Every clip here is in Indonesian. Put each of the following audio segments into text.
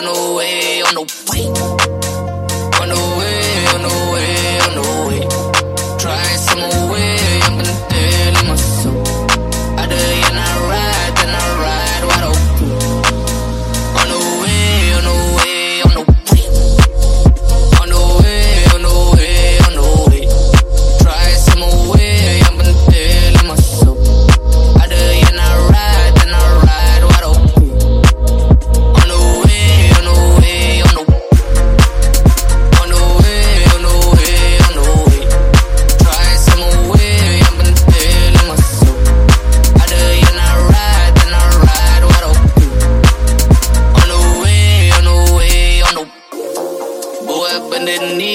on the way, on the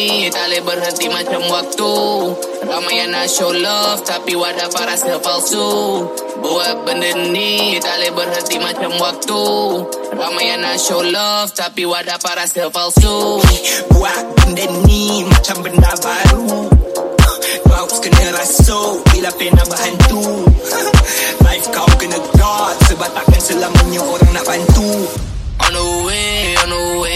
Tali Tak boleh berhenti macam waktu. Ramai yang nak show love Tapi wadah parasa palsu. Buat benda ni Tak boleh berhenti macam waktu. Ramai yang nak show love Tapi wadah parasa palsu. Buat benda ni Macam benda baru. Kau kena rasa Bila pena berhantu Life kau kena god Sebab takkan selamanya orang nak bantu. On the way, on the way.